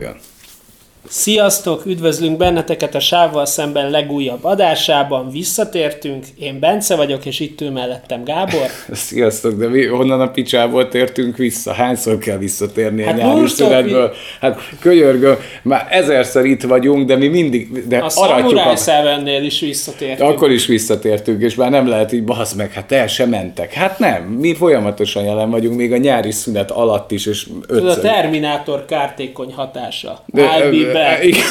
Jön. Sziasztok, üdvözlünk benneteket a Sávval szemben legújabb adásában. Visszatértünk, én Bence vagyok, és itt ül mellettem Gábor. Sziasztok, de mi honnan a picsából tértünk vissza? Hányszor kell visszatérni Hát a nyári most szünetből? Hát könyörgöm, már ezerszer itt vagyunk, de mi mindig, de A Samurai a... Seven-nél is visszatértünk. Akkor is visszatértünk, és már nem lehet így, basz meg, hát el sem mentek. Hát nem, mi folyamatosan jelen vagyunk, még a nyári szünet alatt is, és Ez a ötször. Terminátor kártékony hatása. De- be igen.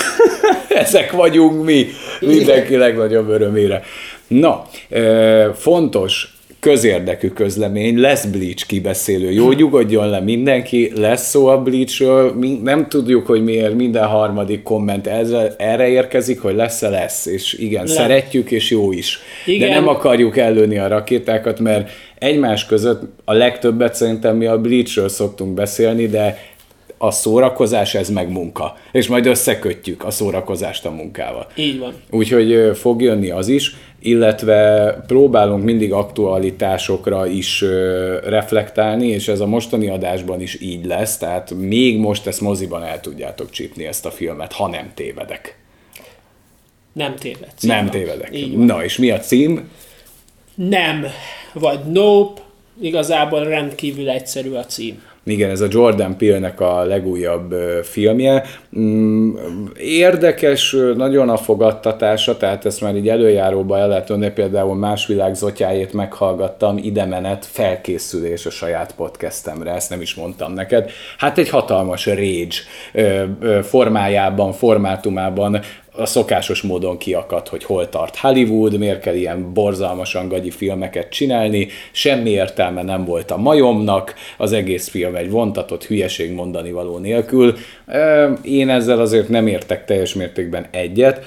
Ezek vagyunk mi, mindenki legnagyobb örömére. Na, ö, fontos közérdekű közlemény, lesz Bleach kibeszélő. Jó, nyugodjon le mindenki, lesz szó a Bleachről, mi nem tudjuk, hogy miért minden harmadik komment ezre, erre érkezik, hogy lesz-e lesz, és igen, Le. szeretjük, és jó is. Igen. De nem akarjuk ellőni a rakétákat, mert egymás között a legtöbbet szerintem mi a Bleachről szoktunk beszélni, de a szórakozás ez meg munka. És majd összekötjük a szórakozást a munkával. Így van. Úgyhogy fog jönni az is, illetve próbálunk mindig aktualitásokra is reflektálni, és ez a mostani adásban is így lesz, tehát még most ezt moziban el tudjátok csípni ezt a filmet, ha nem tévedek. Nem tévedsz. nem van. tévedek. Így van. Na, és mi a cím? Nem, vagy nope, igazából rendkívül egyszerű a cím. Igen, ez a Jordan Peele-nek a legújabb filmje. Mm, Érdekes, nagyon a fogadtatása, tehát ezt már így előjáróba el lehet tudni, például Más világ zotyájét meghallgattam, ide menet felkészülés a saját podcastemre, ezt nem is mondtam neked. Hát egy hatalmas rage formájában, formátumában a szokásos módon kiakadt, hogy hol tart Hollywood, miért kell ilyen borzalmasan gagyi filmeket csinálni, semmi értelme nem volt a majomnak, az egész film egy vontatott hülyeség mondani való nélkül. Én ezzel azért nem értek teljes mértékben egyet,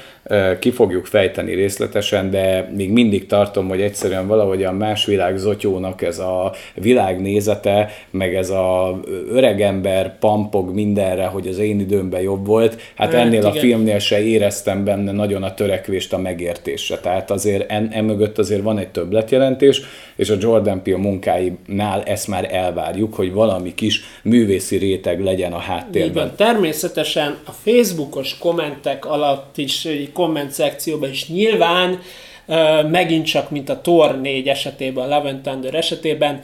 ki fogjuk fejteni részletesen, de még mindig tartom, hogy egyszerűen valahogy a más világ zotyónak ez a világnézete, meg ez a öregember pampog mindenre, hogy az én időmben jobb volt, hát Hát ennél a igen. filmnél se éreztem benne nagyon a törekvést a megértésre. Tehát azért en, emögött azért van egy többletjelentés, és a Jordan Peele munkáinál ezt már elvárjuk, hogy valami kis művészi réteg legyen a háttérben. van. Természetesen a Facebookos kommentek alatt is, egy komment szekcióban is nyilván megint csak, mint a Tor 4 esetében, a Love Thunder esetében,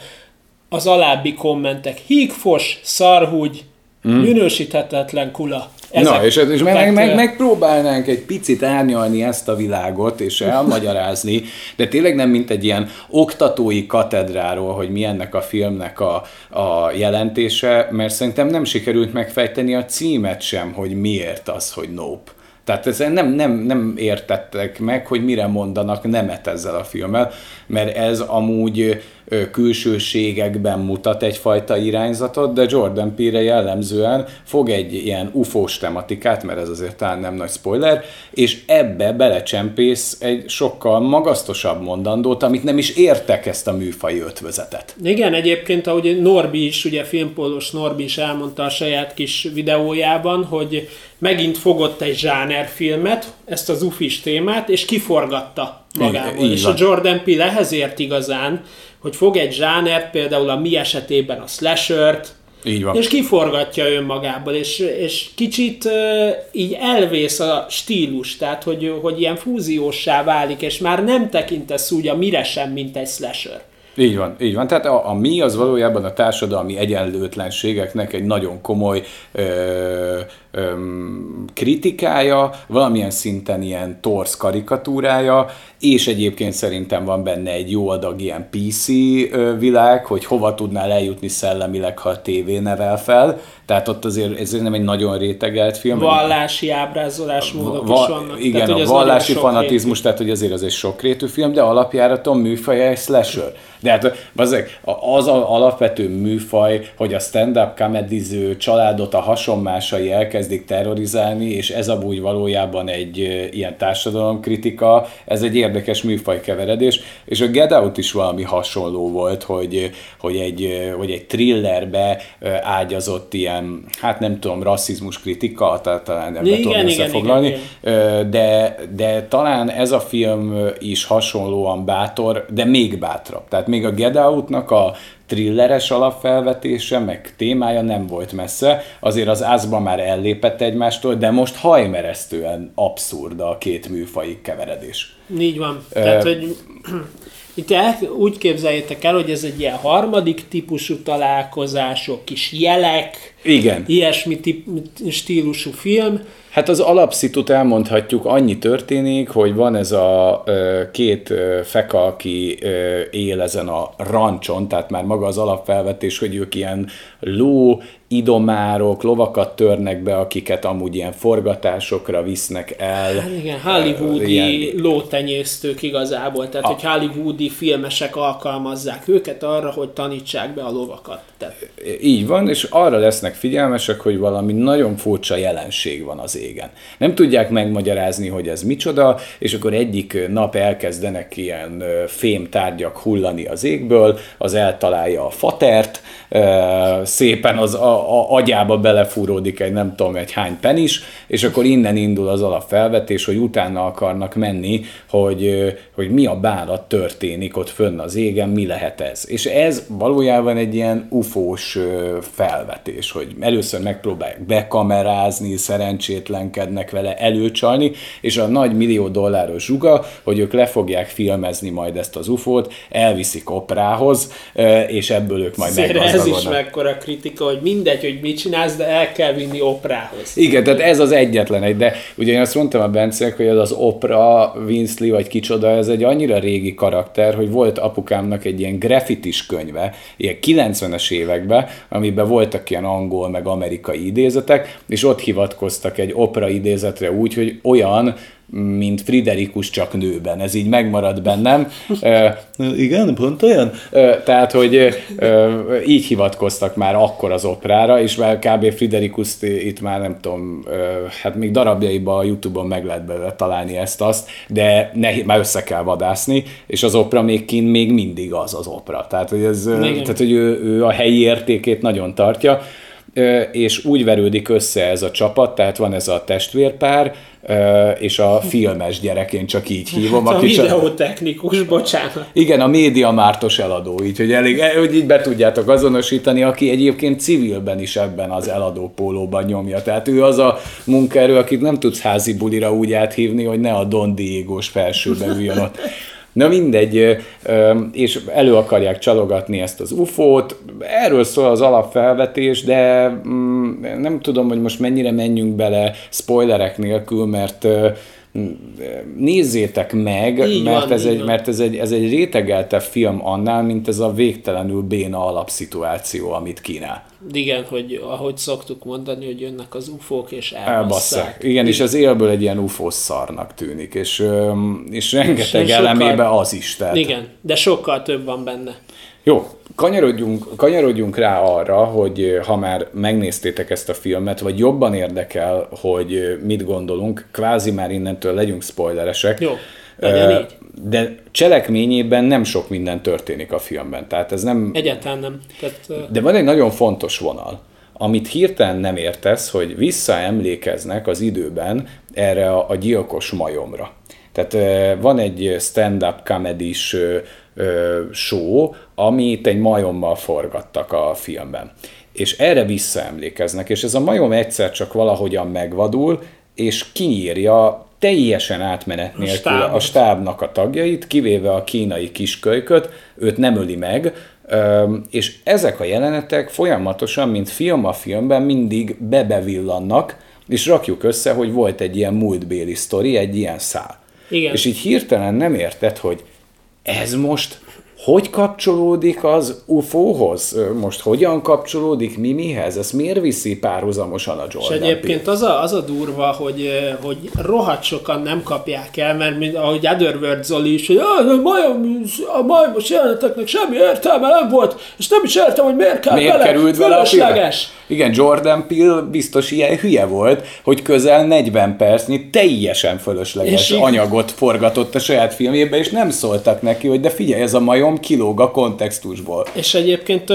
az alábbi kommentek hígfos, szarhúgy, mm. minősíthetetlen kula. Ezek Na, és, és meg, meg, ö, megpróbálnánk egy picit árnyalni ezt a világot, és elmagyarázni, de tényleg nem mint egy ilyen oktatói katedráról, hogy mi ennek a filmnek a, a jelentése, mert szerintem nem sikerült megfejteni a címet sem, hogy miért az, hogy Nope. Tehát ezen nem, nem, nem értettek meg, hogy mire mondanak nemet ezzel a filmmel, mert ez amúgy külsőségekben mutat egyfajta irányzatot, de Jordan Peele jellemzően fog egy ilyen ufós tematikát, mert ez azért talán nem nagy spoiler, és ebbe belecsempész egy sokkal magasztosabb mondandót, amit nem is értek ezt a műfai ötvözetet. Igen, egyébként, ahogy Norbi is, ugye filmpólós Norbi is elmondta a saját kis videójában, hogy megint fogott egy zsánerfilmet, ezt az ufis témát, és kiforgatta magából. Igen, és van. a Jordan Peele ehhez ért igazán, hogy fog egy zsánert, például a mi esetében a slashert, Így van. és kiforgatja önmagából, és, és kicsit uh, így elvész a stílus, tehát hogy, hogy ilyen fúzióssá válik, és már nem tekintesz úgy a mire sem, mint egy slasher. Így van, így van. Tehát a, a mi az valójában a társadalmi egyenlőtlenségeknek egy nagyon komoly ö, ö, kritikája, valamilyen szinten ilyen torsz karikatúrája, és egyébként szerintem van benne egy jó adag ilyen PC világ, hogy hova tudnál eljutni szellemileg, ha a tévé nevel fel. Tehát ott azért ez nem egy nagyon rétegelt film. Vallási ábrázolásmódok Va- is vannak. igen, tehát, hogy a ez vallási fanatizmus, tehát hogy azért az egy sokrétű film, de alapjáraton műfaja egy slasher. De hát bazeg, az a alapvető műfaj, hogy a stand-up comediző családot a hasonmásai elkezdik terrorizálni, és ez amúgy valójában egy ilyen társadalomkritika, ez egy érdekes műfaj keveredés, és a Get Out is valami hasonló volt, hogy, hogy, egy, hogy egy thrillerbe ágyazott ilyen, hát nem tudom, rasszizmus kritika, tehát talán nem Igen, tudom igen, összefoglalni, igen, Ö, de, de talán ez a film is hasonlóan bátor, de még bátrabb. Tehát még a Get Out-nak a thrilleres alapfelvetése, meg témája nem volt messze, azért az ázban már ellépett egymástól, de most hajmeresztően abszurd a két műfai keveredés. Így van. Tehát, hogy itt el, úgy képzeljétek el, hogy ez egy ilyen harmadik típusú találkozások, kis jelek, Igen. ilyesmi tip, stílusú film. Hát az alapszitut elmondhatjuk, annyi történik, hogy van ez a ö, két ö, feka, aki ö, él ezen a rancson, tehát már maga az alapfelvetés, hogy ők ilyen ló, idomárok, lovakat törnek be, akiket amúgy ilyen forgatásokra visznek el. Hát igen, hollywoodi ilyen... lótenyésztők igazából, tehát a... hogy hollywoodi filmesek alkalmazzák őket arra, hogy tanítsák be a lovakat. Tehát... Így van, és arra lesznek figyelmesek, hogy valami nagyon furcsa jelenség van az égen. Nem tudják megmagyarázni, hogy ez micsoda, és akkor egyik nap elkezdenek ilyen fémtárgyak hullani az égből, az eltalálja a fatert, szépen az a, a agyába belefúródik egy nem tudom egy hány penis, és akkor innen indul az alapfelvetés, hogy utána akarnak menni, hogy, hogy mi a bánat történik ott fönn az égen, mi lehet ez. És ez valójában egy ilyen ufós felvetés, hogy először megpróbálják bekamerázni, szerencsétlenkednek vele, előcsalni, és a nagy millió dolláros zsuga, hogy ők le fogják filmezni majd ezt az ufót, elviszik oprához, és ebből ők majd ez is mekkora kritika, hogy mindegy, hogy mit csinálsz, de el kell vinni oprához. Igen, tehát ez az egyetlen egy, de ugye én azt mondtam a Bencének, hogy ez az opera, Winsley vagy kicsoda, ez egy annyira régi karakter, hogy volt apukámnak egy ilyen graffitis könyve, ilyen 90-es években, amiben voltak ilyen angol meg amerikai idézetek, és ott hivatkoztak egy opera idézetre úgy, hogy olyan, mint Friderikus csak nőben. Ez így megmarad bennem. E, igen, pont olyan. E, tehát, hogy e, így hivatkoztak már akkor az oprára, és már kb. Friderikus itt már nem tudom, e, hát még darabjaiba a Youtube-on meg lehet belőle találni ezt-azt, de ne, már össze kell vadászni, és az opera még kint még mindig az az opera. Tehát, hogy, ez, tehát, hogy ő, ő a helyi értékét nagyon tartja és úgy verődik össze ez a csapat, tehát van ez a testvérpár, és a filmes gyerek, én csak így hívom. Hát a videótechnikus, bocsánat. Igen, a média mártos eladó, így, hogy, elég, hogy így be tudjátok azonosítani, aki egyébként civilben is ebben az eladó pólóban nyomja. Tehát ő az a munkaerő, akit nem tudsz házi bulira úgy áthívni, hogy ne a Don Diego-s felsőbe üljön ott. Na mindegy, és elő akarják csalogatni ezt az UFO-t, erről szól az alapfelvetés, de mm, nem tudom, hogy most mennyire menjünk bele spoilerek nélkül, mert nézzétek meg, így mert, van, ez egy, mert ez egy, ez egy rétegeltebb film annál, mint ez a végtelenül béna alapszituáció, amit kínál. Igen, hogy ahogy szoktuk mondani, hogy jönnek az ufók és elbasszák. Igen, és az élből egy ilyen ufó szarnak tűnik, és, és rengeteg és elemébe sokkal, az is. Tehát... Igen, de sokkal több van benne. Jó, kanyarodjunk, kanyarodjunk rá arra, hogy ha már megnéztétek ezt a filmet, vagy jobban érdekel, hogy mit gondolunk, kvázi már innentől legyünk spoileresek. Jó, legyen. De cselekményében nem sok minden történik a filmben. Tehát ez nem... Egyáltalán nem. Tehát, de van egy nagyon fontos vonal, amit hirtelen nem értesz, hogy visszaemlékeznek az időben erre a, a gyilkos majomra. Tehát van egy stand-up comedy show, amit egy majommal forgattak a filmben. És erre visszaemlékeznek, és ez a majom egyszer csak valahogyan megvadul, és kinyírja teljesen átmenet nélkül a, a stábnak a tagjait, kivéve a kínai kiskölyköt, őt nem öli meg, és ezek a jelenetek folyamatosan, mint film a filmben mindig bebevillannak, és rakjuk össze, hogy volt egy ilyen múltbéli sztori, egy ilyen szál. Igen. És így hirtelen nem érted, hogy ez most hogy kapcsolódik az UFO-hoz? Most hogyan kapcsolódik mi mihez? Ez miért viszi párhuzamosan a Jordan És egyébként az a, az a durva, hogy, hogy rohadt sokan nem kapják el, mert mint ahogy Otherworld Zoli is, hogy a, majom, a majmos jeleneteknek semmi értelme nem volt, és nem is értem, hogy miért kell miért került vele a Igen, Jordan Peele biztos ilyen hülye volt, hogy közel 40 percnyi teljesen fölösleges anyagot forgatott a saját filmjében, és nem szóltak neki, hogy de figyelj, ez a majom majom kilóg a kontextusból. És egyébként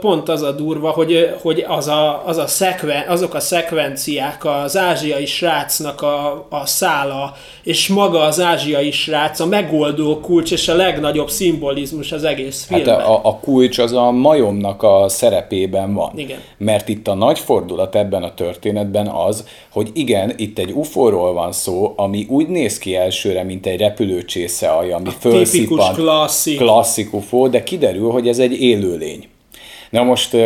pont az a durva, hogy, hogy az a, az a szekven, azok a szekvenciák, az ázsiai srácnak a, a szála, és maga az ázsiai srác, a megoldó kulcs, és a legnagyobb szimbolizmus az egész filmben. Hát a, a kulcs az a majomnak a szerepében van. Igen. Mert itt a nagy fordulat ebben a történetben az, hogy igen, itt egy UFO-ról van szó, ami úgy néz ki elsőre, mint egy repülőcsésze alja, ami fölszippant. klasszik. Klasszik UFO, de kiderül, hogy ez egy élőlény. Na most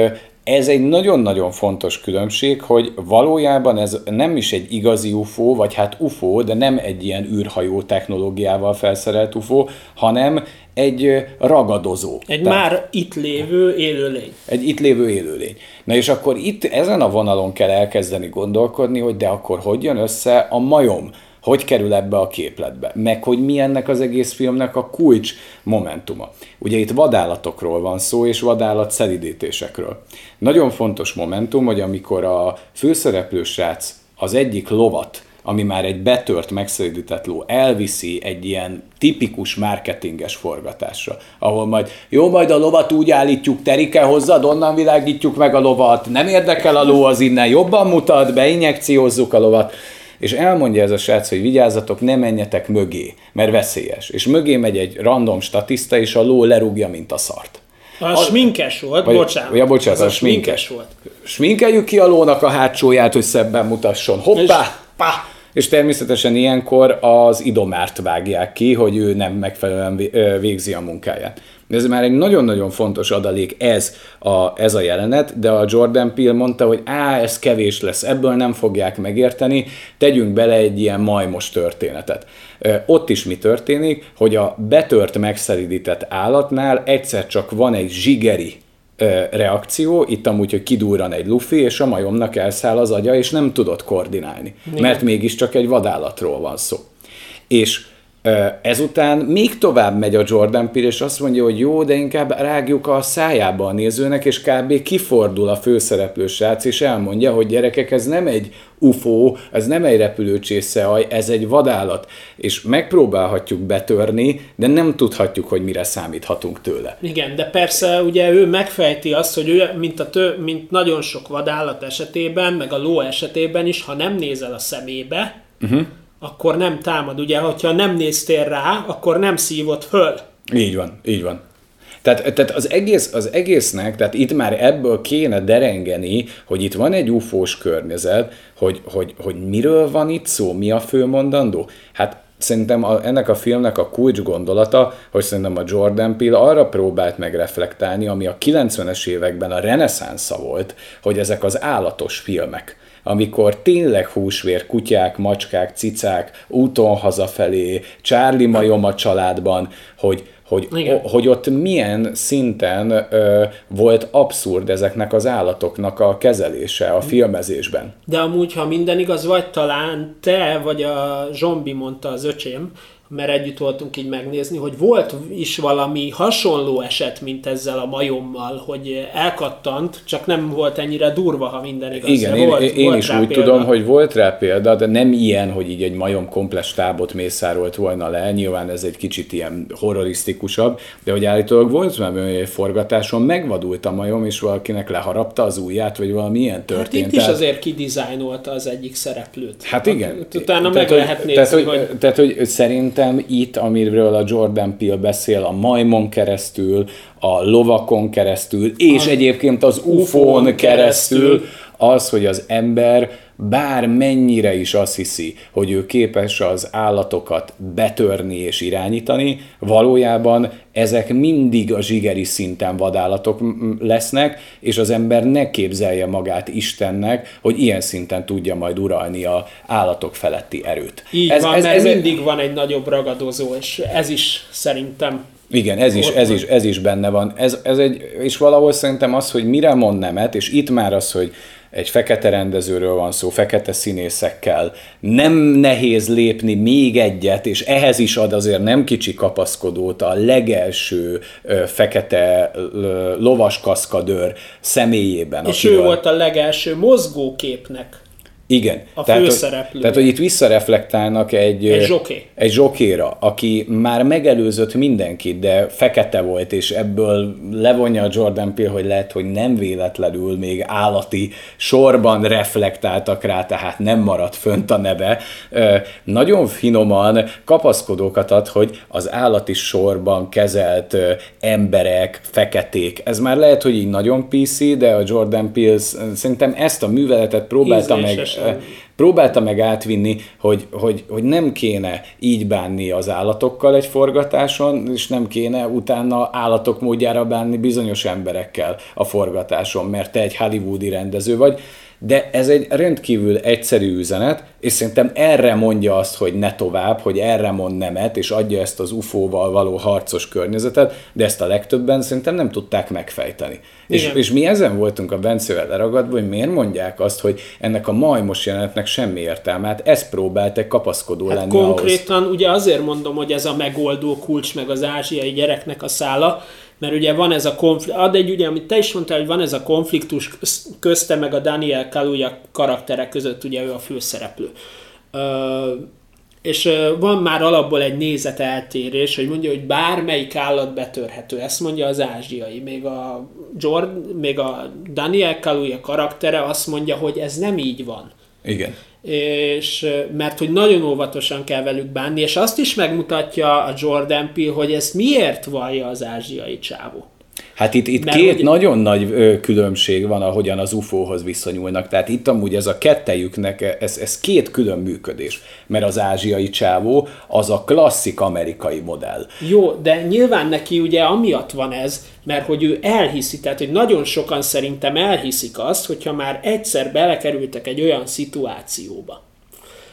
ez egy nagyon-nagyon fontos különbség, hogy valójában ez nem is egy igazi UFO, vagy hát UFO, de nem egy ilyen űrhajó technológiával felszerelt UFO, hanem egy ragadozó. Egy Tehát már itt lévő élőlény. Egy itt lévő élőlény. Na és akkor itt ezen a vonalon kell elkezdeni gondolkodni, hogy de akkor hogy jön össze a majom, hogy kerül ebbe a képletbe, meg hogy mi ennek az egész filmnek a kulcs momentuma. Ugye itt vadállatokról van szó, és vadállat szelidítésekről. Nagyon fontos momentum, hogy amikor a főszereplő srác az egyik lovat, ami már egy betört, megszerűdített ló, elviszi egy ilyen tipikus marketinges forgatásra, ahol majd jó, majd a lovat úgy állítjuk, terike hozzad, onnan világítjuk meg a lovat, nem érdekel a ló, az innen jobban mutat, beinjekciózzuk a lovat, és elmondja ez a srác, hogy vigyázzatok, ne menjetek mögé, mert veszélyes. És mögé megy egy random statiszta, és a ló lerúgja, mint a szart. A, a sminkes volt, vagy, bocsánat. Ja, bocsánat, az a sminkes. sminkes volt. Sminkeljük ki a lónak a hátsóját, hogy szebben mutasson. Hoppá! És, pá! És természetesen ilyenkor az idomárt vágják ki, hogy ő nem megfelelően végzi a munkáját. Ez már egy nagyon-nagyon fontos adalék ez a, ez a jelenet, de a Jordan Peele mondta, hogy á, ez kevés lesz, ebből nem fogják megérteni, tegyünk bele egy ilyen majmos történetet. Ott is mi történik, hogy a betört, megszeridített állatnál egyszer csak van egy zsigeri reakció, itt amúgy, hogy kidúran egy lufi, és a majomnak elszáll az agya, és nem tudott koordinálni, Igen. mert mégiscsak egy vadállatról van szó. És Ezután még tovább megy a Jordan Peele, és azt mondja, hogy jó, de inkább rágjuk a szájába a nézőnek, és kb. kifordul a főszereplő srác, és elmondja, hogy gyerekek, ez nem egy UFO, ez nem egy repülőcsészehaj, ez egy vadállat, és megpróbálhatjuk betörni, de nem tudhatjuk, hogy mire számíthatunk tőle. Igen, de persze ugye ő megfejti azt, hogy ő, mint, a tő, mint nagyon sok vadállat esetében, meg a ló esetében is, ha nem nézel a szemébe, uh-huh akkor nem támad. Ugye, hogyha nem néztél rá, akkor nem szívott föl. Így van, így van. Tehát, tehát az, egész, az egésznek, tehát itt már ebből kéne derengeni, hogy itt van egy ufós környezet, hogy, hogy, hogy miről van itt szó, mi a fő mondandó. Hát szerintem a, ennek a filmnek a kulcs gondolata, hogy szerintem a Jordan Peele arra próbált meg reflektálni, ami a 90-es években a reneszánsza volt, hogy ezek az állatos filmek, amikor tényleg húsvér, kutyák, macskák, cicák, úton hazafelé, Charlie majom a családban, hogy, hogy, o, hogy ott milyen szinten ö, volt abszurd ezeknek az állatoknak a kezelése a filmezésben. De amúgy, ha minden igaz, vagy talán te, vagy a Zsombi mondta az öcsém, mert együtt voltunk így megnézni, hogy volt is valami hasonló eset, mint ezzel a majommal, hogy elkattant, csak nem volt ennyire durva, ha minden igaz. Igen, én, volt, én volt is úgy példa. tudom, hogy volt rá példa, de nem ilyen, hogy így egy majom komplex stábot mészárolt volna le, nyilván ez egy kicsit ilyen horrorisztikusabb, de hogy állítólag volt valami forgatáson megvadult a majom, és valakinek leharapta az ujját, vagy valami ilyen történt. Hát itt is azért kidizájnolta az egyik szereplőt. Hát igen. Utána meg lehet nézni, tehát, hogy. Tehát, hogy szerint szerintem itt, amiről a Jordan Peele beszél, a majmon keresztül, a lovakon keresztül, és a egyébként az ufón keresztül, keresztül, az, hogy az ember bár mennyire is azt hiszi, hogy ő képes az állatokat betörni és irányítani, valójában ezek mindig a zsigeri szinten vadállatok lesznek, és az ember ne képzelje magát Istennek, hogy ilyen szinten tudja majd uralni a állatok feletti erőt. Így ez, van, ez, mert ez mindig van egy nagyobb ragadozó, és ez is szerintem igen, ez is, ez is, ez is benne van. Ez, ez egy, és valahol szerintem az, hogy mire mond nemet, és itt már az, hogy egy fekete rendezőről van szó, fekete színészekkel. Nem nehéz lépni még egyet, és ehhez is ad azért nem kicsi kapaszkodót a legelső ö, fekete ö, lovaskaszkadőr személyében. És akivel... ő volt a legelső mozgóképnek Igen. A tehát, főszereplő. Hogy, tehát, hogy itt visszareflektálnak egy, Egy zsoké. egy zsokéra, aki már megelőzött mindenkit, de fekete volt, és ebből levonja a Jordan Peele, hogy lehet, hogy nem véletlenül még állati sorban reflektáltak rá, tehát nem maradt fönt a neve. Ö, nagyon finoman kapaszkodókat ad, hogy az állati sorban kezelt ö, emberek, feketék. Ez már lehet, hogy így nagyon PC, de a Jordan Peele szerintem ezt a műveletet próbálta meg, uh, próbálta meg átvinni, hogy, hogy, hogy nem kéne így bánni az állatokkal egy forgatáson, és nem kéne utána állatok módjára bánni bizonyos emberekkel a forgatáson, mert te egy hollywoodi rendező vagy, de ez egy rendkívül egyszerű üzenet, és szerintem erre mondja azt, hogy ne tovább, hogy erre mond nemet, és adja ezt az UFO-val való harcos környezetet, de ezt a legtöbben szerintem nem tudták megfejteni. És, és mi ezen voltunk a Bencével leragadva, hogy miért mondják azt, hogy ennek a majmos jelenetnek semmi értelme. Hát ezt próbált egy kapaszkodó Hát lenni ahhoz. konkrétan ugye azért mondom, hogy ez a megoldó kulcs, meg az ázsiai gyereknek a szála, mert ugye van ez a konfliktus, ad egy ugye, amit te is mondtál, hogy van ez a konfliktus köz- közte meg a Daniel Kaluuya karaktere között, ugye ő a főszereplő. Ö, és van már alapból egy nézeteltérés, hogy mondja, hogy bármelyik állat betörhető. Ezt mondja az ázsiai. Még a, Jord, még a Daniel Kaluuya karaktere azt mondja, hogy ez nem így van Igen. és mert hogy nagyon óvatosan kell velük bánni, és azt is megmutatja a Jordan Peele, hogy ezt miért vallja az ázsiai csávó. Hát itt, itt Mert két hogy- nagyon nagy különbség van, ahogyan az UFO-hoz viszonyulnak. Tehát itt amúgy ez a kettejüknek, ez, ez két külön működés. Mert az ázsiai csávó az a klasszik amerikai modell. Jó, de nyilván neki ugye amiatt van ez, mert hogy ő elhiszi, tehát hogy nagyon sokan szerintem elhiszik azt, hogyha már egyszer belekerültek egy olyan szituációba,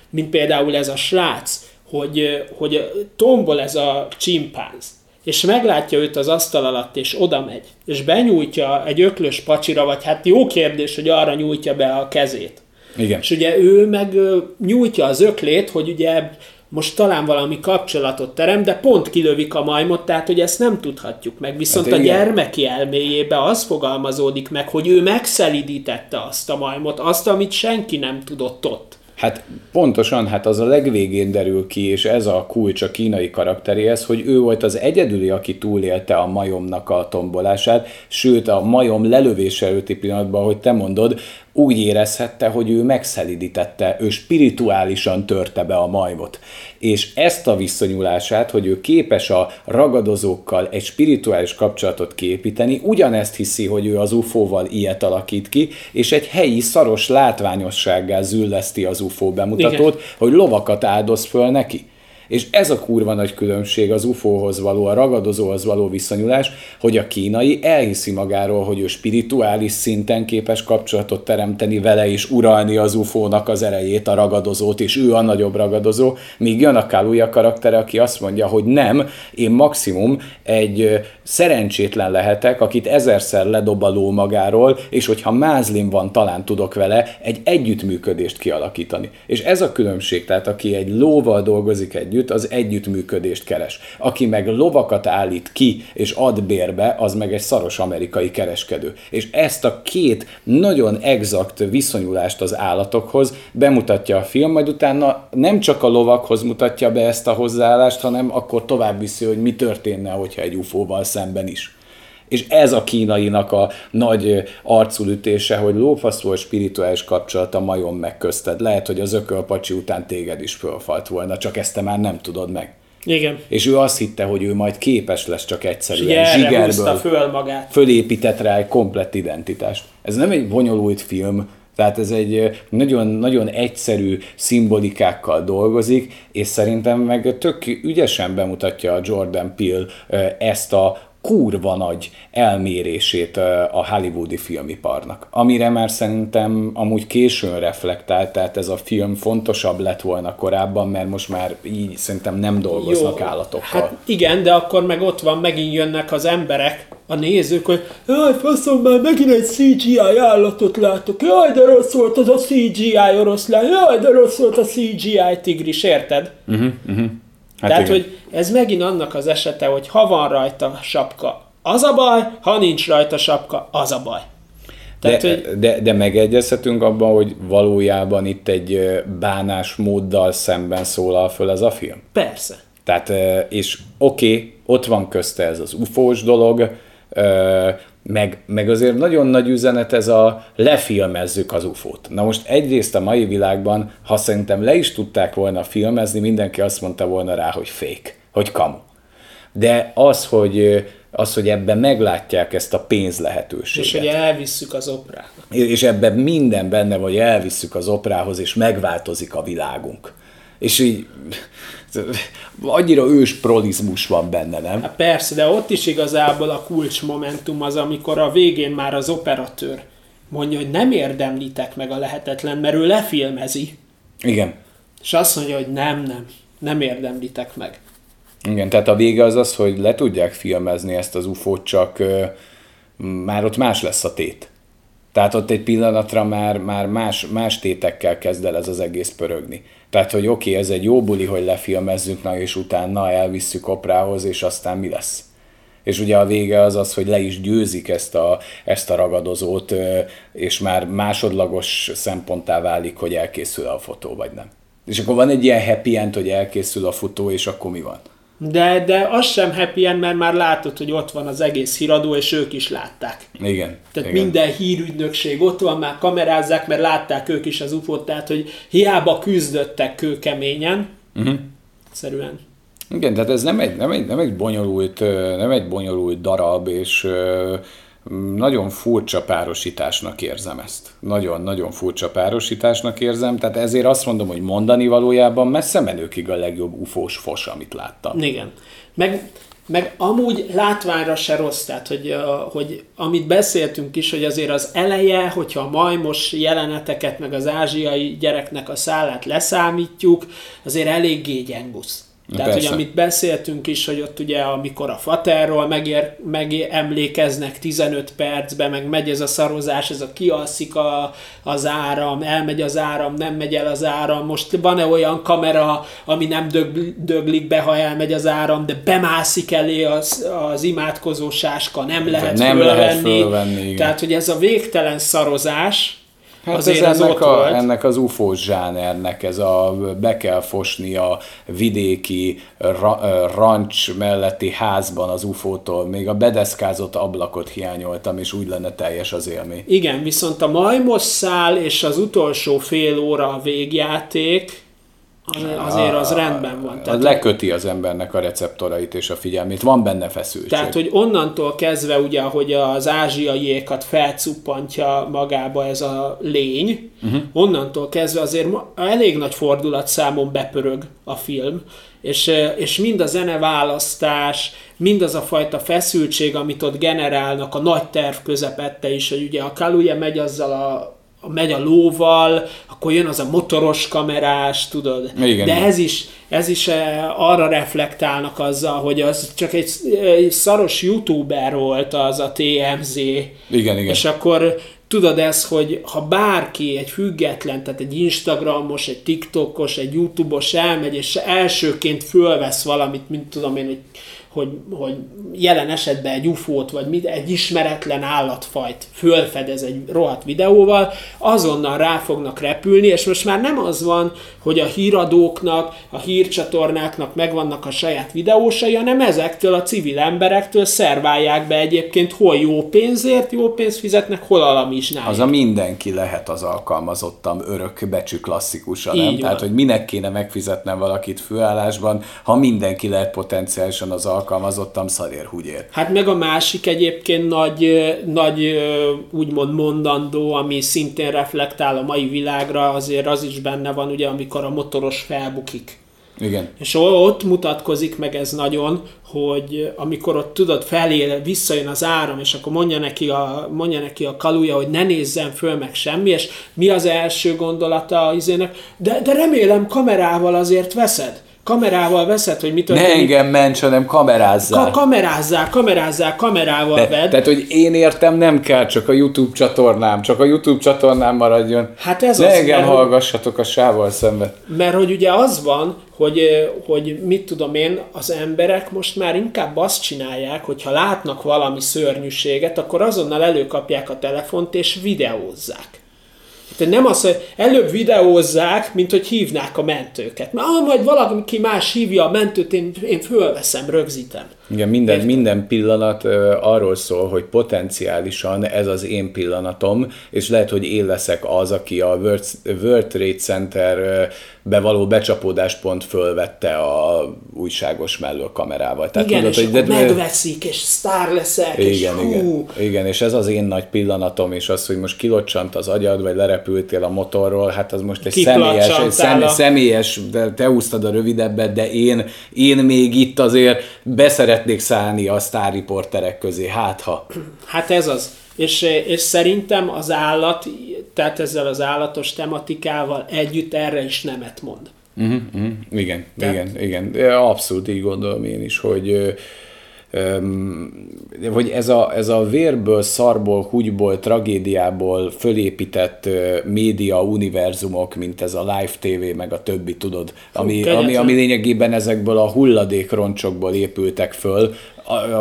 mint például ez a srác, hogy, hogy tombol ez a csimpánz, és meglátja őt az asztal alatt, és oda megy, és benyújtja egy öklös pacsira, vagy hát jó kérdés, hogy arra nyújtja be a kezét. Igen. És ugye ő meg nyújtja az öklét, hogy ugye most talán valami kapcsolatot terem, de pont kilövik a majmot, tehát hogy ezt nem tudhatjuk meg. Viszont Hát hát a igen. gyermeki elméjébe az fogalmazódik meg, hogy ő megszelidítette azt a majmot, azt, amit senki nem tudott ott. Hát pontosan, hát az a legvégén derül ki, és ez a kulcs a kínai karakteréhez, hogy ő volt az egyedüli, aki túlélte a majomnak a tombolását, sőt a majom lelövése előtti pillanatban, hogy te mondod, úgy érezhette, hogy ő megszelidítette, ő spirituálisan törte be a majmot. És ezt a visszanyúlását, hogy ő képes a ragadozókkal egy spirituális kapcsolatot kiépíteni, ugyanezt hiszi, hogy ő az UFO-val ilyet alakít ki, és egy helyi szaros látványossággá zülleszti az UFO bemutatót, Igen. hogy lovakat áldoz föl neki. És ez a kurva nagy különbség az UFO-hoz való, a ragadozóhoz való viszonyulás, hogy a kínai elhiszi magáról, hogy ő spirituális szinten képes kapcsolatot teremteni vele, és uralni az UFO-nak az erejét, a ragadozót, és ő a nagyobb ragadozó, míg jön a Kaluja karaktere, aki azt mondja, hogy nem, én maximum egy szerencsétlen lehetek, akit ezerszer ledob a ló magáról, és hogyha mázlim van, talán tudok vele egy együttműködést kialakítani. És ez a különbség, tehát aki egy lóval dolgozik együtt, az együttműködést keres. Aki meg lovakat állít ki és ad bérbe, az meg egy szaros amerikai kereskedő. És ezt a két nagyon exakt viszonyulást az állatokhoz bemutatja a film, majd utána nem csak a lovakhoz mutatja be ezt a hozzáállást, hanem akkor tovább viszi, hogy mi történne, hogyha egy UFO-val szemben is. És ez a kínainak a nagy arculütése, hogy lófasz volt spirituális kapcsolat a majom meg közted. Lehet, hogy az ökölpacsi után téged is fölfalt volna, csak ezt te már nem tudod meg. Igen. És ő azt hitte, hogy ő majd képes lesz csak És egyszerűen húzta zsigerből föl magát. fölépített rá egy komplett identitást. Ez nem egy bonyolult film, tehát ez egy ö, nagyon, nagyon egyszerű szimbolikákkal dolgozik, és szerintem meg tök ügyesen bemutatja a Jordan Peele ezt a kurva nagy elmérését a hollywoodi filmiparnak, amire már szerintem amúgy későn reflektált, tehát ez a film fontosabb lett volna korábban, mert most már így szerintem nem dolgoznak állatokkal. Hát igen, de akkor meg ott van, megint jönnek az emberek, a nézők, hogy jaj, faszom, már megint egy CGI állatot látok, jaj, de rossz volt az a CGI oroszlán, jaj, de rossz volt a CGI tigris, érted? Uh-huh, uh-huh. Hát Tehát, hogy ez megint annak az esete, hogy ha van rajta sapka, az a baj, ha nincs rajta sapka, az a baj. Tehát, de, hogy... de, de megegyezhetünk abban, hogy valójában itt egy bánásmóddal szemben szólal föl ez a film? Persze. Tehát, és oké, okay, ott van közte ez az ufós dolog, meg, meg azért nagyon nagy üzenet ez a lefilmezzük az ufót. Na most egyrészt a mai világban, ha szerintem le is tudták volna filmezni, mindenki azt mondta volna rá, hogy fake, hogy kamu. De az, hogy az, hogy ebben meglátják ezt a pénz lehetőséget. És hogy elvisszük az oprához. És ebben minden benne, hogy elvisszük az oprához, és megváltozik a világunk. És így annyira ős prolizmus van benne, nem? Hát persze, de ott is igazából a kulcsmomentum az, amikor a végén már az operatőr mondja, hogy nem érdemlitek meg a lehetetlen, mert ő lefilmezi. Igen. És azt mondja, hogy nem, nem, nem érdemlitek meg. Igen, tehát a vége az az, hogy le tudják filmezni ezt az ufót, csak uh, már ott más lesz a tét. Tehát ott egy pillanatra már, már más, más tétekkel kezd el ez az egész pörögni. Tehát, hogy oké, okay, ez egy jó buli, hogy lefilmezzük, na és utána elvisszük oprához, és aztán mi lesz? És ugye a vége az az, hogy le is győzik ezt a, ezt a ragadozót, és már másodlagos szemponttá válik, hogy elkészül a fotó, vagy nem. És akkor van egy ilyen happy end, hogy elkészül a fotó, és akkor mi van? De, de az sem happy end, mert már látod, hogy ott van az egész híradó, és ők is látták. Igen. Tehát igen. minden hírügynökség ott van, már kamerázzák, mert látták ők is az ufo tehát hogy hiába küzdöttek kőkeményen, uh-huh. Szerűen. Igen, tehát ez nem egy, nem egy, nem egy, bonyolult, nem egy bonyolult darab, és nagyon furcsa párosításnak érzem ezt. Nagyon-nagyon furcsa párosításnak érzem, tehát ezért azt mondom, hogy mondani valójában messze menőkig a legjobb ufós fos, amit láttam. Igen. Meg, meg amúgy látványra se rossz, tehát hogy, hogy amit beszéltünk is, hogy azért az eleje, hogyha a majmos jeleneteket, meg az ázsiai gyereknek a szállát leszámítjuk, azért eléggé gyengusz. Tehát, Persze. hogy amit beszéltünk is, hogy ott ugye, amikor a faterról megér, megemlékeznek 15 percben, meg megy ez a szarozás, ez a kialszik a, az áram, elmegy az áram, nem megy el az áram. Most van-e olyan kamera, ami nem dög, döglik be, ha elmegy az áram, de bemászik elé az, az imádkozó sáska, nem lehet nem fölvenni. Lehet fölvenni Tehát, hogy ez a végtelen szarozás, Hát Azért ez ennek, a, volt. ennek az UFO zsánernek, ez a be kell fosni a vidéki ra, rancs melletti házban az UFO-tól, még a bedeszkázott ablakot hiányoltam, és úgy lenne teljes az élmény. Igen, viszont a majmos szál és az utolsó fél óra a végjáték, azért az rendben van. Tehát, leköti az embernek a receptorait és a figyelmét, van benne feszültség. Tehát, hogy onnantól kezdve ugye, hogy az ázsiaiékat felcuppantja magába ez a lény, uh-huh. onnantól kezdve azért elég nagy fordulatszámon bepörög a film, és, és mind a zeneválasztás, mind az a fajta feszültség, amit ott generálnak a nagy terv közepette is, hogy ugye a Kaluja megy azzal a megy a lóval, akkor jön az a motoros kamerás, tudod. Igen, De ez is, ez is eh, arra reflektálnak azzal, hogy az csak egy, egy szaros youtuber volt az a TMZ. Igen, igen. És akkor tudod ez, hogy ha bárki, egy független, tehát egy Instagramos, egy TikTokos, egy YouTubeos elmegy, és elsőként fölvesz valamit, mint tudom én, hogy hogy, hogy jelen esetben egy UFO-t, vagy mit, egy ismeretlen állatfajt fölfedez egy rohadt videóval, azonnal rá fognak repülni, és most már nem az van, hogy a híradóknak, a hírcsatornáknak megvannak a saját videósai, hanem ezektől a civil emberektől szerválják be egyébként, hol jó pénzért, jó pénzt fizetnek, hol alamizsnálják. Az a mindenki lehet az alkalmazottam örök becsű klasszikusa, nem? Így Tehát, hogy minek kéne megfizetnem valakit főállásban, ha mindenki lehet potenciálisan az alkalmazottam alkalmazottam szarér húgyér. Hát meg a másik egyébként nagy, nagy úgymond mondandó, ami szintén reflektál a mai világra, azért az is benne van, ugye, amikor a motoros felbukik. Igen. És ott mutatkozik meg ez nagyon, hogy amikor ott tudod, felé visszajön az áram, és akkor mondja neki a, mondja neki a kaluja, hogy ne nézzen föl meg semmi, és mi az első gondolata az izének, de, de remélem kamerával azért veszed kamerával veszed, hogy mi Ne történik. engem ments, hanem kamerázzál. Ka- kamerázzál, kamerázzál, kamerával Te- vedd. Tehát, hogy én értem, nem kell csak a YouTube csatornám, csak a YouTube csatornám maradjon. Hát ez ne az, engem mert- hallgassatok a sával szemben. Mert hogy ugye az van, hogy, hogy mit tudom én, az emberek most már inkább azt csinálják, hogy ha látnak valami szörnyűséget, akkor azonnal előkapják a telefont és videózzák. Tehát nem az, hogy előbb videózzák, mint hogy hívnák a mentőket. Mert ah, majd valaki más hívja a mentőt, én, én fölveszem, rögzítem. Igen, minden, minden pillanat ö, arról szól, hogy potenciálisan ez az én pillanatom, és lehet, hogy én leszek az, aki a World, World Trade Center ö, be való becsapódáspont fölvette a újságos mellől kamerával. Tehát Igen, tudod, és hogy akkor megveszik, és sztár leszek, és igen, hú, igen, igen, és ez az én nagy pillanatom, és az, hogy most kilocsant az agyad, vagy lerepültél a motorról, hát az most egy személyes, egy szem, személyes, de te húztad a rövidebbet, de én, én még itt azért beszeretnék szállni a sztárriporterek közé, hát ha. Hát ez az. És, és szerintem az állat, tehát ezzel az állatos tematikával együtt erre is nemet mond. Uh-huh, uh-huh. Igen, Tehát- igen, igen. Abszolút így gondolom én is, hogy hogy ez a, ez a vérből, szarból, húgyból, tragédiából fölépített média univerzumok, mint ez a live TV, meg a többi, tudod, ami, ami, ami lényegében ezekből a hulladékroncsokból épültek föl,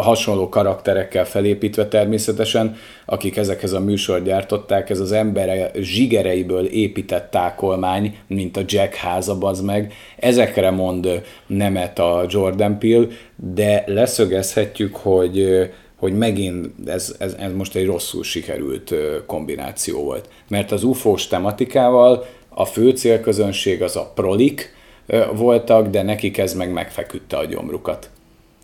hasonló karakterekkel felépítve természetesen, akik ezekhez a műsor gyártották, ez az embere zsigereiből épített tákolmány, mint a Jack háza, az meg, ezekre mond nemet a Jordan Peele, de leszögezhetjük, hogy hogy megint ez, ez, ez most egy rosszul sikerült kombináció volt. Mert az UFO-s tematikával a fő célközönség az a prolik voltak, de nekik ez meg megfeküdte a gyomrukat.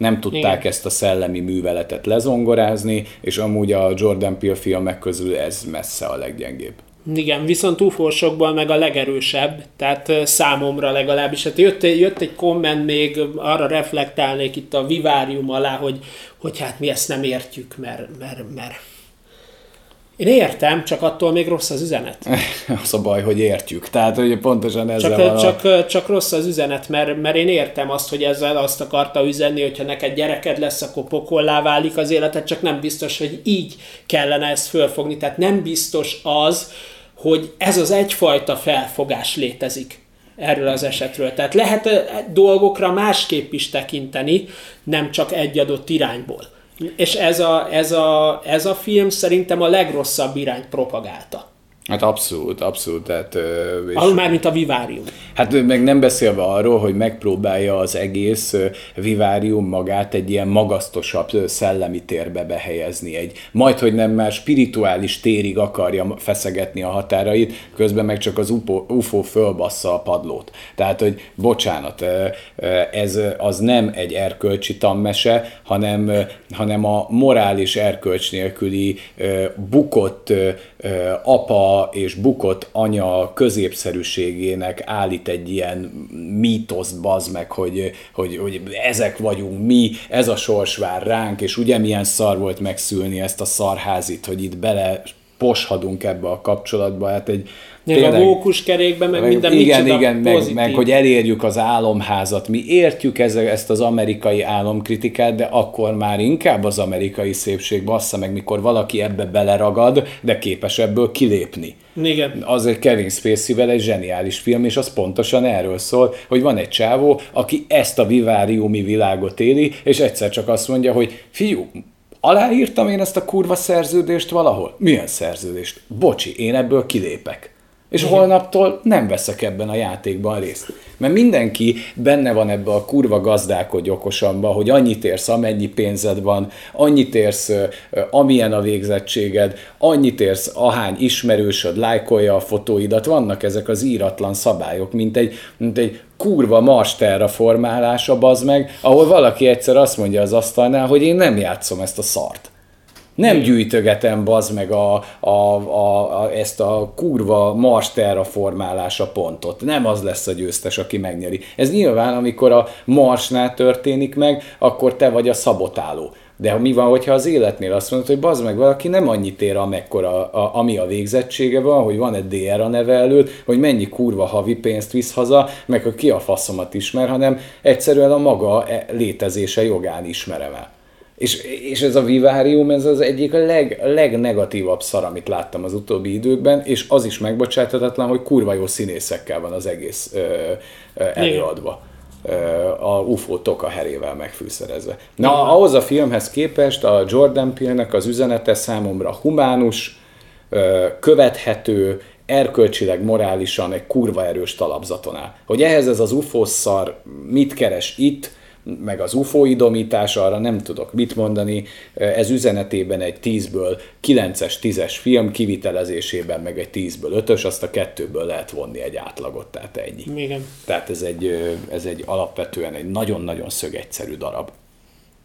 Nem tudták Igen. ezt a szellemi műveletet lezongorázni, és amúgy a Jordan Peele filmek közül ez messze a leggyengébb. Igen, viszont ufósokból meg a legerősebb, tehát számomra legalábbis. Hát jött, jött egy komment még, arra reflektálnék itt a vivárium alá, hogy, hogy hát mi ezt nem értjük, mert, mert, mert én értem, csak attól még rossz az üzenet. Az a baj, hogy értjük. Tehát, hogy pontosan van Csak, a... csak, csak rossz az üzenet, mert, mert én értem azt, hogy ezzel azt akarta üzenni, hogyha neked gyereked lesz, akkor pokollá válik az életed, csak nem biztos, hogy így kellene ezt fölfogni. Tehát nem biztos az, hogy ez az egyfajta felfogás létezik erről az esetről. Tehát lehet ö, dolgokra másképp is tekinteni, nem csak egy adott irányból. És ez a, ez a, ez a film szerintem a legrosszabb irányt propagálta. Hát abszolút, abszolút. Tehát, és... Ahol már, mint a Vivárium. Hát meg nem beszélve arról, hogy megpróbálja az egész vivárium magát egy ilyen magasztosabb szellemi térbe behelyezni. Egy majd, hogy nem már spirituális térig akarja feszegetni a határait, közben meg csak az UFO, fölbassza a padlót. Tehát, hogy bocsánat, ez az nem egy erkölcsi tammese, hanem, hanem a morális erkölcs nélküli bukott apa és bukott anya középszerűségének állít egy ilyen mítoszt, bazd meg, hogy, hogy, hogy ezek vagyunk mi, ez a sors vár ránk, és ugye milyen szar volt megszülni ezt a szarházit, hogy itt bele poshadunk ebbe a kapcsolatba, hát egy Meg a mókuskerékben, meg minden igen, igen, meg, meg, hogy elérjük az álomházat. Mi értjük ez, ezt az amerikai álomkritikát, de akkor már inkább az amerikai szépség bassza meg, mikor valaki ebbe beleragad, de képes ebből kilépni. Igen. Az egy Kevin Spacey-vel egy zseniális film, és az pontosan erről szól, hogy van egy csávó, aki ezt a viváriumi világot éli, és egyszer csak azt mondja, hogy fiú, aláírtam én ezt a kurva szerződést valahol? Milyen szerződést? Bocsi, én ebből kilépek. És holnaptól nem veszek ebben a játékban részt. Mert mindenki benne van ebbe a kurva gazdálkodj okosamba, hogy annyit érsz, amennyi pénzed van, annyit érsz, amilyen a végzettséged, annyit érsz, ahány ismerősöd lájkolja a fotóidat, vannak ezek az íratlan szabályok, mint egy, mint egy kurva Mars formálása, bazd meg, ahol valaki egyszer azt mondja az asztalnál, hogy én nem játszom ezt a szart. Nem gyűjtögetem bazd meg a, a, a, a, ezt a kurva Mars formálása pontot. Nem az lesz a győztes, aki megnyeri. Ez nyilván, amikor a Marsnál történik meg, akkor te vagy a szabotáló. De mi van, hogyha az életnél azt mondod, hogy bazd meg, valaki nem annyit ér, amekkora, a, ami a végzettsége van, hogy van egy DR a neve előtt, hogy mennyi kurva havi pénzt visz haza, meg hogy ki a faszomat ismer, hanem egyszerűen a maga e- létezése jogán ismerem el. És, és ez a vivárium, ez az egyik a leg, legnegatívabb szar, amit láttam az utóbbi időkben, és az is megbocsáthatatlan, hogy kurva jó színészekkel van az egész ö, ö, előadva. Ö, a UFO toka herével megfűszerezve. Na, ahhoz a filmhez képest a Jordan Peele-nek az üzenete számomra humánus, ö, követhető, erkölcsileg, morálisan egy kurva erős talapzaton áll. Hogy ehhez ez az UFO szar mit keres itt, meg az UFO idomítás, arra nem tudok mit mondani. Ez üzenetében egy 10-ből 9-es, 10-es film, kivitelezésében meg egy 10-ből 5-ös, azt a kettőből lehet vonni egy átlagot, tehát egy. Igen. Tehát ez egy, ez egy alapvetően egy nagyon-nagyon szögegyszerű darab.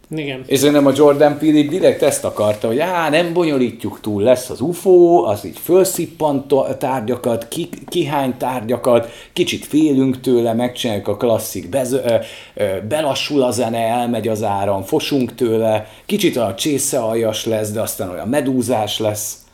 Igen. És nem a Jordan Peele direkt ezt akarta, hogy á, nem bonyolítjuk túl, lesz az UFO, az így felszippant tárgyakat, ki, kihány tárgyakat, kicsit félünk tőle, megcsináljuk a klasszik, bez, ö, ö, belassul a zene, elmegy az áram, fosunk tőle, kicsit a csészealjas lesz, de aztán olyan medúzás lesz.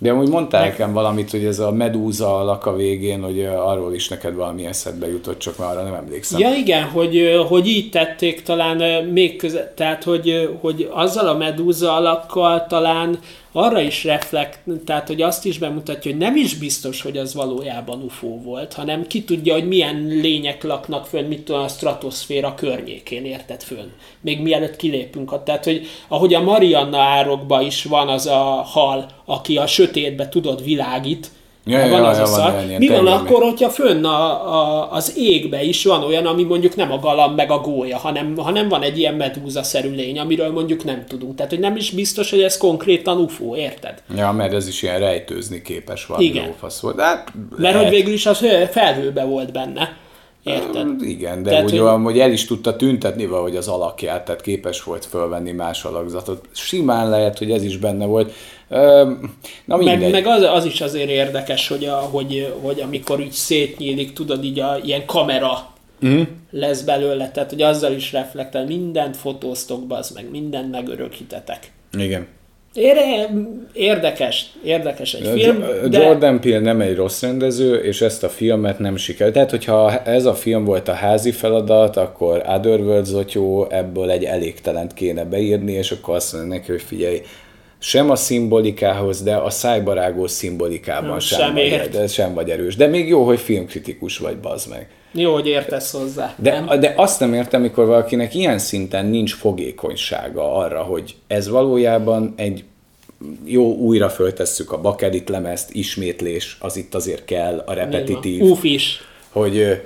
De amúgy mondtál nekem valamit, hogy ez a medúza alak a végén, hogy arról is neked valami eszedbe jutott, csak már arra nem emlékszem. Ja igen, hogy, hogy így tették talán még köze, tehát hogy, hogy azzal a medúza alakkal talán arra is reflekt, tehát hogy azt is bemutatja, hogy nem is biztos, hogy az valójában UFO volt, hanem ki tudja, hogy milyen lények laknak fönn, mit tudom, a stratoszféra környékén, érted fönn. Még mielőtt kilépünk. Tehát, hogy ahogy a Marianna árokba is van az a hal, aki a sötétbe tudod világít, Ja, van ja, az ja, a van szar. Mi van akkor, hogyha fönn a, a, az égbe is van olyan, ami mondjuk nem a galamb meg a gólya, hanem, hanem van egy ilyen medúza-szerű lény, amiről mondjuk nem tudunk. Tehát, hogy nem is biztos, hogy ez konkrétan UFO, érted? Ja, mert ez is ilyen rejtőzni képes valami Igen. lófasz volt. Hát, Mert hogy végül is az felhőbe volt benne. Érted? Igen, de Tehát, úgy hogy- olyan, hogy el is tudta tüntetni valahogy az alakját, tehát képes volt fölvenni más alakzatot. Simán lehet, hogy ez is benne volt. Na mindegy. Meg, meg az, az, is azért érdekes, hogy, a, hogy, hogy amikor így szétnyílik, tudod, így a, ilyen kamera Mhm. lesz belőle, tehát hogy azzal is reflektál, mindent fotóztok, az meg mindent megörökítetek. Igen. Ére, érdekes, érdekes egy film, de Jordan Peele nem egy rossz rendező, és ezt a filmet nem sikerült. Tehát, hogyha ez a film volt a házi feladat, akkor Otherworld Zotyó ebből egy elégtelent kéne beírni, és akkor azt mondja neki, hogy figyelj, sem a szimbolikához, de a szájbarágó szimbolikában Nem, sem, sem vagy, ért. de sem vagy erős. De még jó, hogy filmkritikus vagy, bazd meg. jó, hogy értesz hozzá. De, nem? de azt nem értem, amikor valakinek ilyen szinten nincs fogékonysága arra, hogy ez valójában egy jó, újra föltesszük a bakelit lemezt, ismétlés, az itt azért kell, a repetitív, Uf is. hogy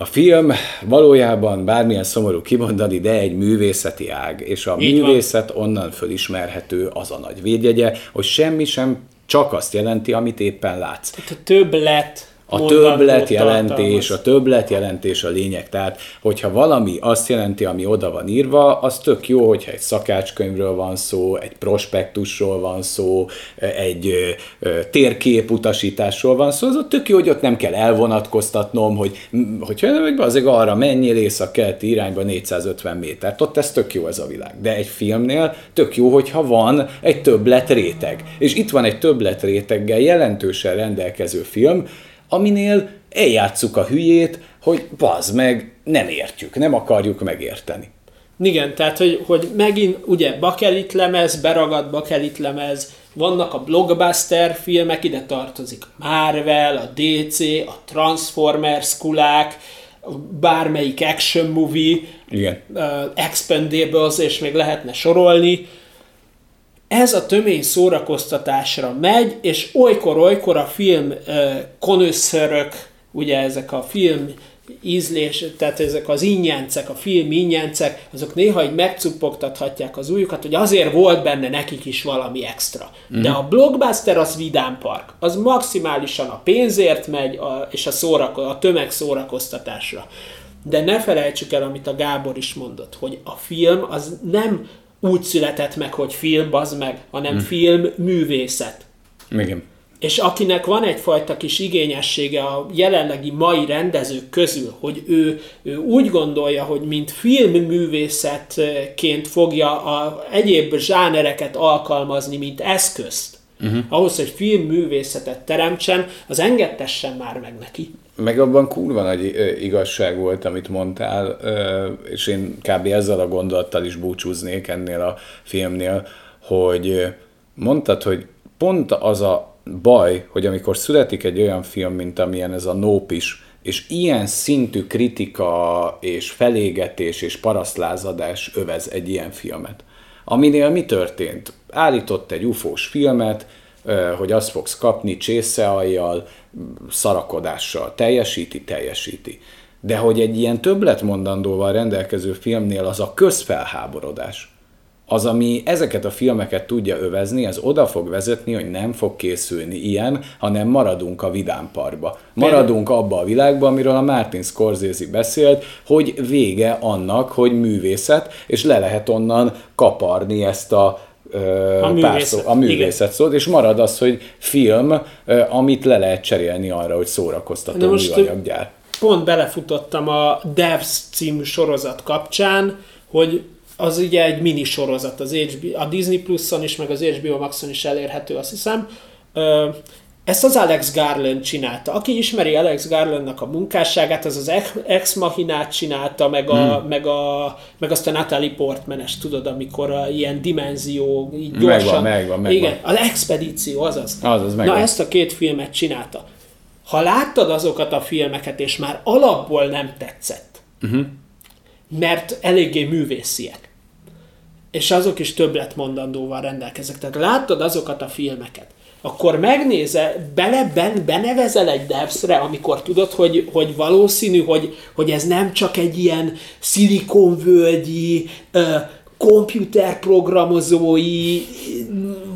a film valójában bármilyen szomorú kimondani, de egy művészeti ág, és a Így van. művészet onnan fölismerhető az a nagy védjegye, hogy semmi sem csak azt jelenti, amit éppen látsz. A többlet A többlet jelentés, a többlet jelentés a lényeg. Tehát, hogyha valami azt jelenti, ami oda van írva, az tök jó, hogyha egy szakácskönyvről van szó, egy prospektusról van szó, egy térképutasításról van szó, az ott tök jó, hogy ott nem kell elvonatkoztatnom, hogy hogyha hogy azért arra menjél észak-keleti irányba 450 métert, ott ez tök jó ez a világ. De egy filmnél tök jó, hogyha van egy többlet réteg. És itt van egy többlet réteggel jelentősen rendelkező film, aminél eljátszuk a hülyét, hogy bazd meg, nem értjük, nem akarjuk megérteni. Igen, tehát hogy, hogy megint ugye bakelit lemez, beragadt bakelit lemez, vannak a blockbuster filmek, ide tartozik a Marvel, a DC, a Transformers kulák, bármelyik action movie, Igen. uh, Expendables, és még lehetne sorolni. Ez a tömény szórakoztatásra megy, és olykor-olykor a film konösszörök, ugye ezek a film ízlés, tehát ezek az ingyencek, a film ingyencek, azok néha így megcuppogtathatják az újukat, hogy azért volt benne nekik is valami extra. Mm. De a blockbuster az vidám park. Az maximálisan a pénzért megy, a, és a, szórako, a tömeg szórakoztatásra. De ne felejtsük el, amit a Gábor is mondott, hogy a film az nem úgy született meg, hogy film, az meg, hanem mm. film művészet. Igen. és akinek van egyfajta kis igényessége a jelenlegi mai rendezők közül, hogy ő, ő úgy gondolja, hogy mint filmművészetként fogja a egyéb zsánereket alkalmazni, mint eszközt, uh-huh. ahhoz, hogy filmművészetet teremtsen, az engedtessen már meg neki. Meg abban kurva nagy igazság volt, amit mondtál, és én kb. ezzel a gondolattal is búcsúznék ennél a filmnél, hogy mondtad, hogy pont az a baj, hogy amikor születik egy olyan film, mint amilyen ez a Nope is, és ilyen szintű kritika és felégetés és parasztlázadás övez egy ilyen filmet. Aminél mi történt? Állított egy ufós filmet, hogy azt fogsz kapni csészeajjal, szarakodással. Teljesíti, teljesíti. De hogy egy ilyen többletmondandóval rendelkező filmnél az a közfelháborodás, az, ami ezeket a filmeket tudja övezni, az oda fog vezetni, hogy nem fog készülni ilyen, hanem maradunk a vidámparkba. Maradunk abba a világba, amiről a Martin Scorsese beszélt, hogy vége annak, hogy művészet, és le lehet onnan kaparni ezt a a művészet, szó, a művészet szót, és marad az, hogy film, amit le lehet cserélni arra, hogy szórakoztató műanyaggyár. Pont belefutottam a Devs című sorozat kapcsán, hogy az ugye egy mini sorozat, az HBO, a Disney Plus-on is, meg az HBO Max-on is elérhető, azt hiszem. Ezt az Alex Garland csinálta. Aki ismeri Alex Garlandnak a munkásságát, az az Ex Machinát csinálta, meg, a, hmm. meg, a, meg azt a Natalie portman tudod, amikor a, ilyen dimenzió, így gyorsan. Megvan, megvan, megvan. Igen, az Expedíció, azaz. Azaz, megvan. Na ezt a két filmet csinálta. Ha láttad azokat a filmeket, és már alapból nem tetszett, uh-huh. mert eléggé művésziek, és azok is többletmondandóval rendelkeznek. Tehát láttad azokat a filmeket, akkor megnézel, bele, ben, benevezel egy devszre, amikor tudod, hogy, hogy valószínű, hogy, hogy ez nem csak egy ilyen szilikonvölgyi, uh, komputerprogramozói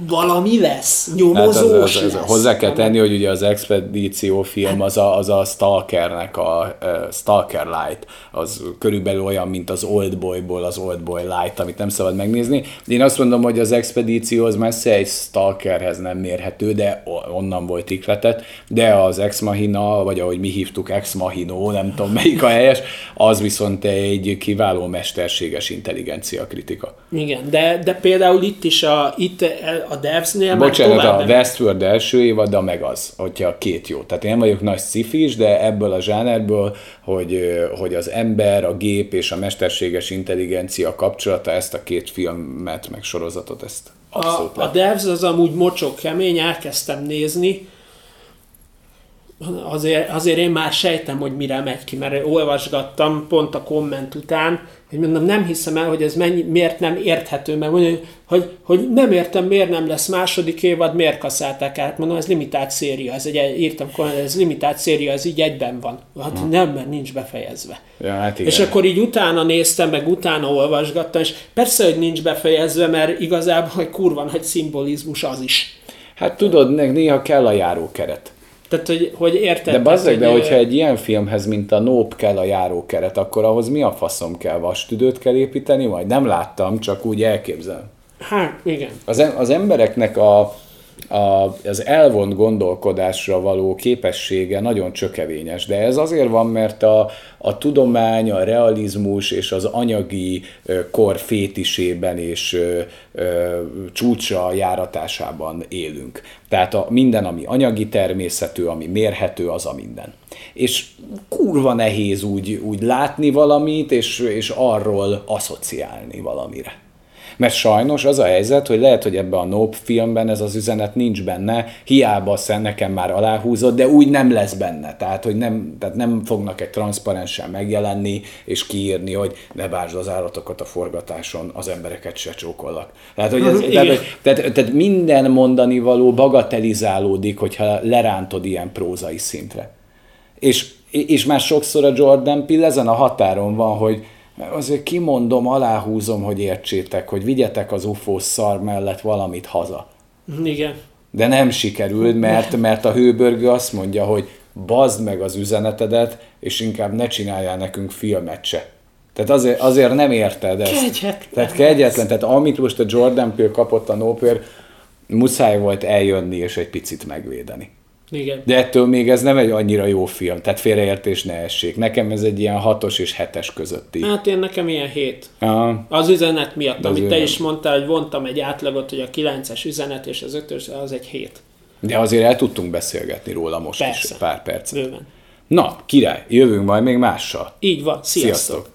valami lesz, nyomozós hát az, az, az, lesz. Hozzá kell tenni, hogy ugye az expedíció film az a, az a Stalkernek a uh, Stalker Light, az körülbelül olyan, mint az Old Boy-ból az Old Boy Light, amit nem szabad megnézni. Én azt mondom, hogy az expedíció az messze egy Stalkerhez nem mérhető, de onnan volt ikletet, de az Ex Machina, vagy ahogy mi hívtuk Ex Machino, nem tudom melyik a helyes, az viszont egy kiváló mesterséges intelligencia kritika. Igen, de, de például itt is a, itt a Devs-nél Bocsánat, a nem... Westworld első évad, meg az, hogyha két jó. Tehát én vagyok nagy sci de ebből a zsánerből, hogy, hogy az ember, a gép és a mesterséges intelligencia kapcsolata ezt a két filmet, meg sorozatot, ezt abszolút A, a Devs az amúgy mocsok kemény, elkezdtem nézni, azért, azért én már sejtem, hogy mire megy ki, mert olvasgattam pont a komment után, hogy mondom, nem hiszem el, hogy ez mennyi, miért nem érthető, mert mondja, hogy, hogy nem értem, miért nem lesz második évad, miért kaszálták át. Mondom, ez limitált széria, ez egy, írtam, ez limitált széria, ez így egyben van. Hát hmm. nem, mert nincs befejezve. Ja, hát igen. És akkor így utána néztem, meg utána olvasgattam, és persze, hogy nincs befejezve, mert igazából, hogy kurva nagy szimbolizmus az is. Hát tudod, néha kell a járókeret. Tehát, hogy, hogy érted? De bazdeg, de hogyha egy ilyen filmhez, mint a Nope kell a járókeret, akkor ahhoz mi a faszom kell? Vastüdőt kell építeni? Majd nem láttam, csak úgy elképzelem. Hát, igen. Az, az embereknek a, a, az elvont gondolkodásra való képessége nagyon csökevényes, de ez azért van, mert a, a tudomány, a realizmus és az anyagi kor fétisében és csúcsa járatásában élünk. Tehát a minden, ami anyagi természetű, ami mérhető, az a minden. És kurva nehéz úgy, úgy látni valamit, és, és arról asszociálni valamire. Mert sajnos az a helyzet, hogy lehet, hogy ebben a Nope filmben ez az üzenet nincs benne, hiába szem nekem már aláhúzott, de úgy nem lesz benne. Tehát, hogy nem, tehát nem fognak egy transzparensen megjelenni, és kiírni, hogy ne bársd az állatokat a forgatáson, az embereket se csókollak. Tehát, hogy ez, tehát, tehát, tehát, minden mondani való bagatelizálódik, hogyha lerántod ilyen prózai szintre. És, és már sokszor a Jordan Peele ezen a határon van, hogy azért kimondom, aláhúzom, hogy értsétek, hogy vigyetek az UFO szar mellett valamit haza. Igen. De nem sikerült, mert, mert a hőbörgő azt mondja, hogy bazd meg az üzenetedet, és inkább ne csináljál nekünk filmet se. Tehát azért, azért nem érted ezt. Kegyetlen. Tehát kegyetlen. Tehát amit most a Jordan Peele kapott a Nópér, muszáj volt eljönni és egy picit megvédeni. Igen. De ettől még ez nem egy annyira jó film, tehát félreértés ne essék. Nekem ez egy ilyen hatos és hetes közötti. Hát én nekem ilyen hét. Aha. Az üzenet miatt, De amit te üzenet. is mondtál, hogy vontam egy átlagot, hogy a 9-es üzenet és az 5-ös, az egy hét. De azért el tudtunk beszélgetni róla most Persze. is pár percet. Bőven. Na, király, jövünk majd még mással. Így van. Sziasztok. Sziasztok.